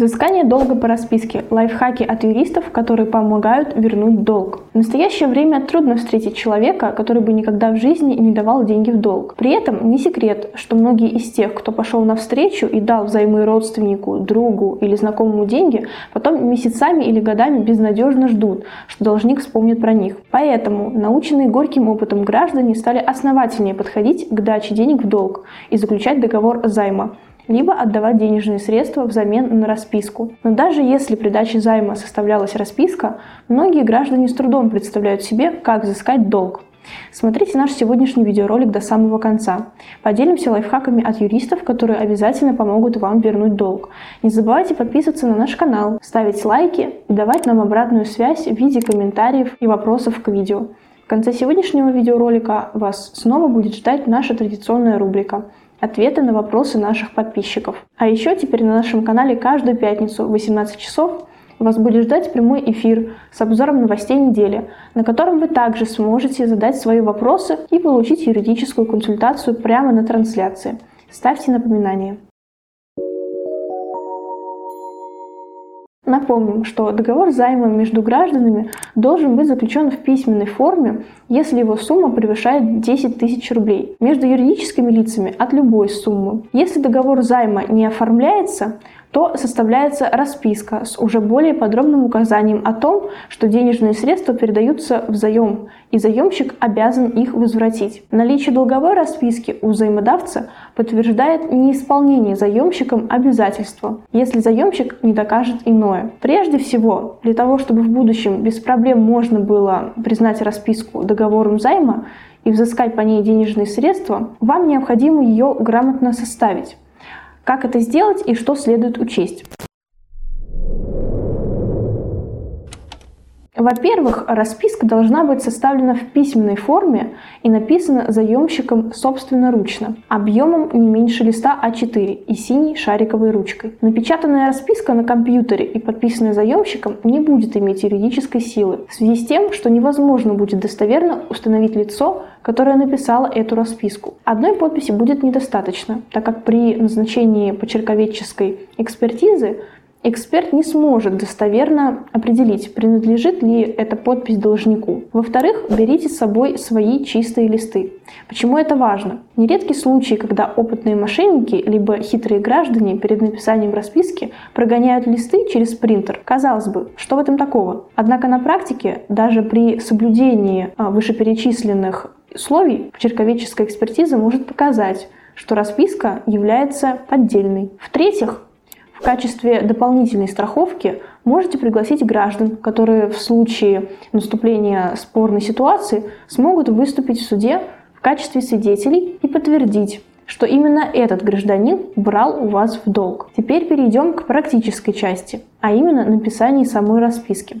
Взыскание долга по расписке – лайфхаки от юристов, которые помогают вернуть долг. В настоящее время трудно встретить человека, который бы никогда в жизни не давал деньги в долг. При этом не секрет, что многие из тех, кто пошел навстречу и дал взаймы родственнику, другу или знакомому деньги, потом месяцами или годами безнадежно ждут, что должник вспомнит про них. Поэтому наученные горьким опытом граждане стали основательнее подходить к даче денег в долг и заключать договор займа либо отдавать денежные средства взамен на расписку. Но даже если при даче займа составлялась расписка, многие граждане с трудом представляют себе, как взыскать долг. Смотрите наш сегодняшний видеоролик до самого конца. Поделимся лайфхаками от юристов, которые обязательно помогут вам вернуть долг. Не забывайте подписываться на наш канал, ставить лайки и давать нам обратную связь в виде комментариев и вопросов к видео. В конце сегодняшнего видеоролика вас снова будет ждать наша традиционная рубрика ответы на вопросы наших подписчиков. А еще теперь на нашем канале каждую пятницу в 18 часов вас будет ждать прямой эфир с обзором новостей недели, на котором вы также сможете задать свои вопросы и получить юридическую консультацию прямо на трансляции. Ставьте напоминания. Напомним, что договор займа между гражданами должен быть заключен в письменной форме, если его сумма превышает 10 тысяч рублей. Между юридическими лицами от любой суммы. Если договор займа не оформляется, то составляется расписка с уже более подробным указанием о том, что денежные средства передаются в заем, и заемщик обязан их возвратить. Наличие долговой расписки у взаимодавца подтверждает неисполнение заемщиком обязательства, если заемщик не докажет иное. Прежде всего, для того, чтобы в будущем без проблем можно было признать расписку договором займа и взыскать по ней денежные средства, вам необходимо ее грамотно составить. Как это сделать и что следует учесть? Во-первых, расписка должна быть составлена в письменной форме и написана заемщиком собственноручно, объемом не меньше листа А4 и синей шариковой ручкой. Напечатанная расписка на компьютере и подписанная заемщиком не будет иметь юридической силы, в связи с тем, что невозможно будет достоверно установить лицо, которое написало эту расписку. Одной подписи будет недостаточно, так как при назначении почерковедческой экспертизы эксперт не сможет достоверно определить, принадлежит ли эта подпись должнику. Во-вторых, берите с собой свои чистые листы. Почему это важно? Нередки случаи, когда опытные мошенники либо хитрые граждане перед написанием расписки прогоняют листы через принтер. Казалось бы, что в этом такого? Однако на практике, даже при соблюдении а, вышеперечисленных условий, почерковедческая экспертиза может показать, что расписка является поддельной. В-третьих, в качестве дополнительной страховки можете пригласить граждан, которые в случае наступления спорной ситуации смогут выступить в суде в качестве свидетелей и подтвердить, что именно этот гражданин брал у вас в долг. Теперь перейдем к практической части, а именно написанию самой расписки.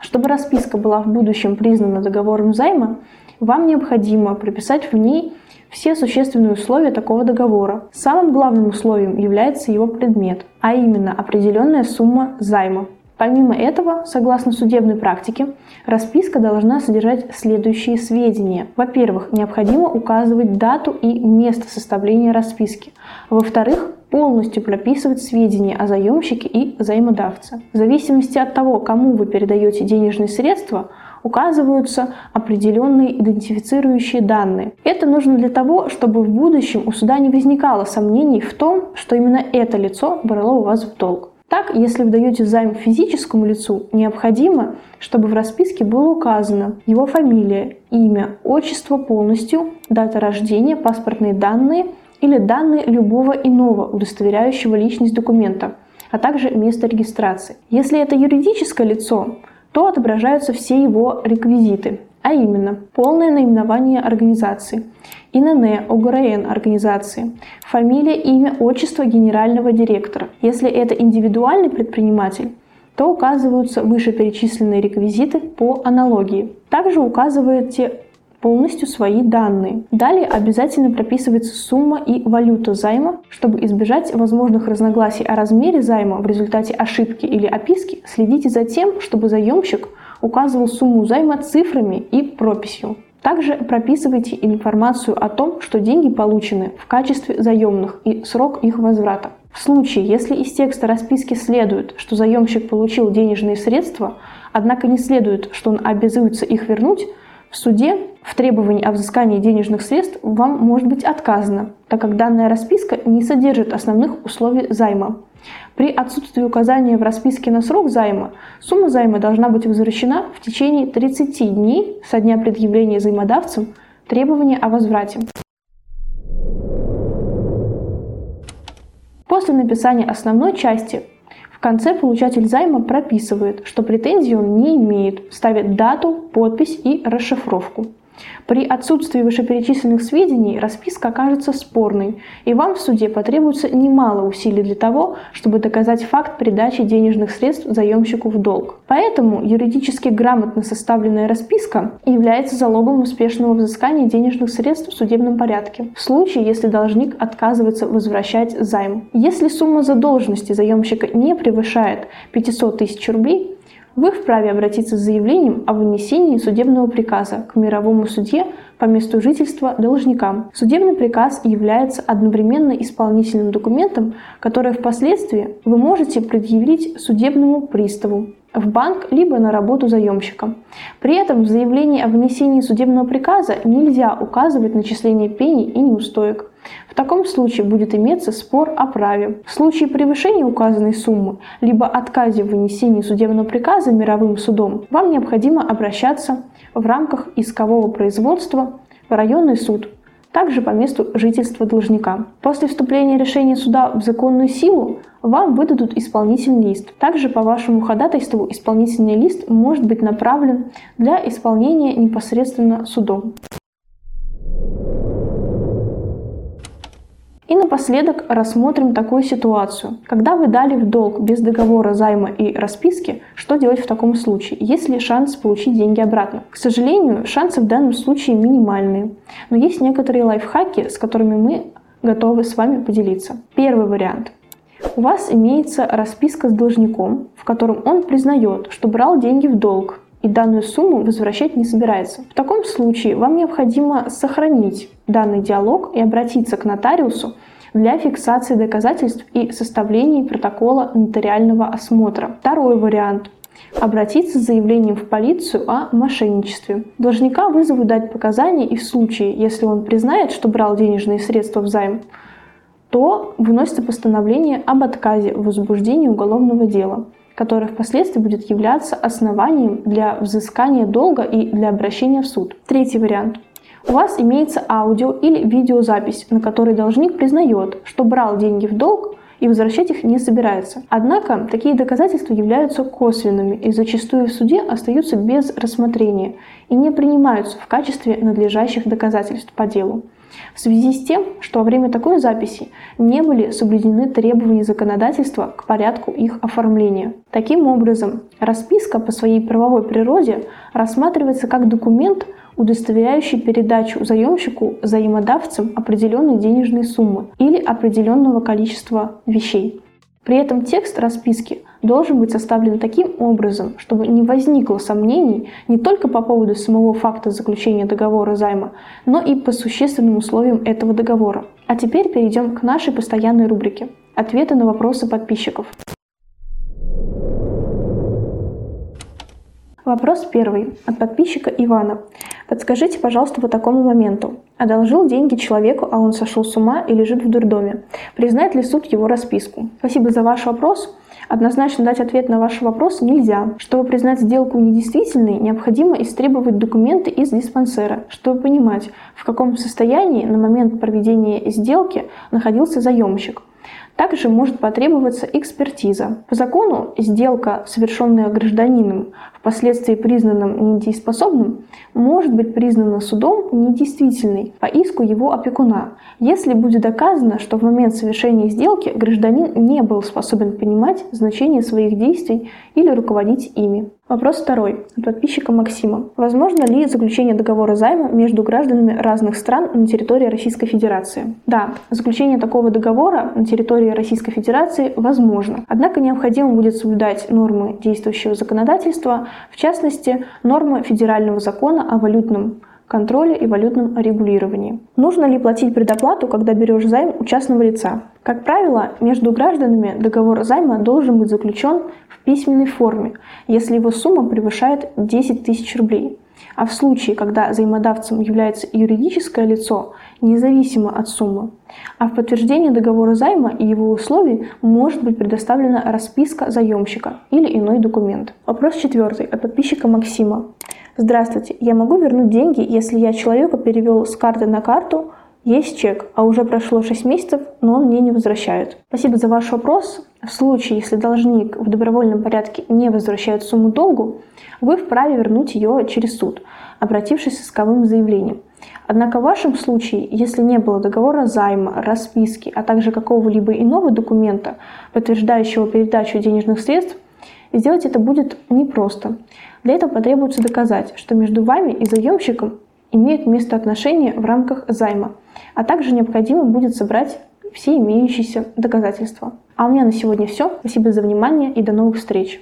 Чтобы расписка была в будущем признана договором займа, вам необходимо прописать в ней все существенные условия такого договора. Самым главным условием является его предмет, а именно определенная сумма займа. Помимо этого, согласно судебной практике, расписка должна содержать следующие сведения. Во-первых, необходимо указывать дату и место составления расписки. Во-вторых, полностью прописывать сведения о заемщике и взаимодавце. В зависимости от того, кому вы передаете денежные средства, указываются определенные идентифицирующие данные. Это нужно для того, чтобы в будущем у суда не возникало сомнений в том, что именно это лицо брало у вас в долг. Так, если вы даете займ физическому лицу, необходимо, чтобы в расписке было указано его фамилия, имя, отчество полностью, дата рождения, паспортные данные или данные любого иного удостоверяющего личность документа, а также место регистрации. Если это юридическое лицо, то отображаются все его реквизиты, а именно полное наименование организации, ИНН, ОГРН организации, фамилия, имя, отчество генерального директора. Если это индивидуальный предприниматель, то указываются вышеперечисленные реквизиты по аналогии. Также указываете полностью свои данные. Далее обязательно прописывается сумма и валюта займа, чтобы избежать возможных разногласий о размере займа в результате ошибки или описки. Следите за тем, чтобы заемщик указывал сумму займа цифрами и прописью. Также прописывайте информацию о том, что деньги получены в качестве заемных и срок их возврата. В случае, если из текста расписки следует, что заемщик получил денежные средства, однако не следует, что он обязуется их вернуть, в суде в требовании о взыскании денежных средств вам может быть отказано, так как данная расписка не содержит основных условий займа. При отсутствии указания в расписке на срок займа, сумма займа должна быть возвращена в течение 30 дней со дня предъявления взаимодавцем требования о возврате. После написания основной части в конце получатель займа прописывает, что претензий он не имеет, ставит дату, подпись и расшифровку. При отсутствии вышеперечисленных сведений расписка окажется спорной, и вам в суде потребуется немало усилий для того, чтобы доказать факт передачи денежных средств заемщику в долг. Поэтому юридически грамотно составленная расписка является залогом успешного взыскания денежных средств в судебном порядке, в случае, если должник отказывается возвращать займ. Если сумма задолженности заемщика не превышает 500 тысяч рублей, вы вправе обратиться с заявлением о вынесении судебного приказа к мировому судье по месту жительства должникам. Судебный приказ является одновременно исполнительным документом, который впоследствии вы можете предъявить судебному приставу в банк либо на работу заемщика. При этом в заявлении о внесении судебного приказа нельзя указывать начисление пений и неустоек. В таком случае будет иметься спор о праве. В случае превышения указанной суммы, либо отказе в вынесении судебного приказа мировым судом, вам необходимо обращаться в рамках искового производства в районный суд также по месту жительства должника. После вступления решения суда в законную силу вам выдадут исполнительный лист. Также по вашему ходатайству исполнительный лист может быть направлен для исполнения непосредственно судом. И напоследок рассмотрим такую ситуацию. Когда вы дали в долг без договора займа и расписки, что делать в таком случае? Есть ли шанс получить деньги обратно? К сожалению, шансы в данном случае минимальные. Но есть некоторые лайфхаки, с которыми мы готовы с вами поделиться. Первый вариант. У вас имеется расписка с должником, в котором он признает, что брал деньги в долг, и данную сумму возвращать не собирается. В таком случае вам необходимо сохранить данный диалог и обратиться к нотариусу для фиксации доказательств и составления протокола нотариального осмотра. Второй вариант обратиться с заявлением в полицию о мошенничестве. Должника вызовут дать показания и в случае, если он признает, что брал денежные средства в займ, то выносится постановление об отказе в возбуждении уголовного дела которое впоследствии будет являться основанием для взыскания долга и для обращения в суд. Третий вариант. У вас имеется аудио или видеозапись, на которой должник признает, что брал деньги в долг и возвращать их не собирается. Однако такие доказательства являются косвенными и зачастую в суде остаются без рассмотрения и не принимаются в качестве надлежащих доказательств по делу в связи с тем, что во время такой записи не были соблюдены требования законодательства к порядку их оформления. Таким образом, расписка по своей правовой природе рассматривается как документ, удостоверяющий передачу заемщику взаимодавцам определенной денежной суммы или определенного количества вещей. При этом текст расписки должен быть составлен таким образом, чтобы не возникло сомнений не только по поводу самого факта заключения договора займа, но и по существенным условиям этого договора. А теперь перейдем к нашей постоянной рубрике «Ответы на вопросы подписчиков». Вопрос первый от подписчика Ивана. Подскажите, пожалуйста, по такому моменту. Одолжил деньги человеку, а он сошел с ума и лежит в дурдоме. Признает ли суд его расписку? Спасибо за ваш вопрос. Однозначно дать ответ на ваш вопрос нельзя. Чтобы признать сделку недействительной, необходимо истребовать документы из диспансера, чтобы понимать, в каком состоянии на момент проведения сделки находился заемщик. Также может потребоваться экспертиза. По закону сделка, совершенная гражданином, впоследствии признанным недееспособным, может быть признана судом недействительной по иску его опекуна, если будет доказано, что в момент совершения сделки гражданин не был способен понимать значение своих действий или руководить ими. Вопрос второй от подписчика Максима. Возможно ли заключение договора займа между гражданами разных стран на территории Российской Федерации? Да, заключение такого договора на территории Российской Федерации возможно. Однако необходимо будет соблюдать нормы действующего законодательства, в частности, нормы федерального закона о валютном контроле и валютном регулировании. Нужно ли платить предоплату, когда берешь займ у частного лица? Как правило, между гражданами договор займа должен быть заключен в письменной форме, если его сумма превышает 10 тысяч рублей. А в случае, когда взаимодавцем является юридическое лицо, независимо от суммы, а в подтверждении договора займа и его условий может быть предоставлена расписка заемщика или иной документ. Вопрос четвертый от подписчика Максима. Здравствуйте, я могу вернуть деньги, если я человека перевел с карты на карту, есть чек, а уже прошло 6 месяцев, но он мне не возвращает. Спасибо за ваш вопрос. В случае, если должник в добровольном порядке не возвращает сумму долгу, вы вправе вернуть ее через суд, обратившись с исковым заявлением. Однако в вашем случае, если не было договора займа, расписки, а также какого-либо иного документа, подтверждающего передачу денежных средств, сделать это будет непросто. Для этого потребуется доказать, что между вами и заемщиком имеют место отношения в рамках займа, а также необходимо будет собрать все имеющиеся доказательства. А у меня на сегодня все. Спасибо за внимание и до новых встреч.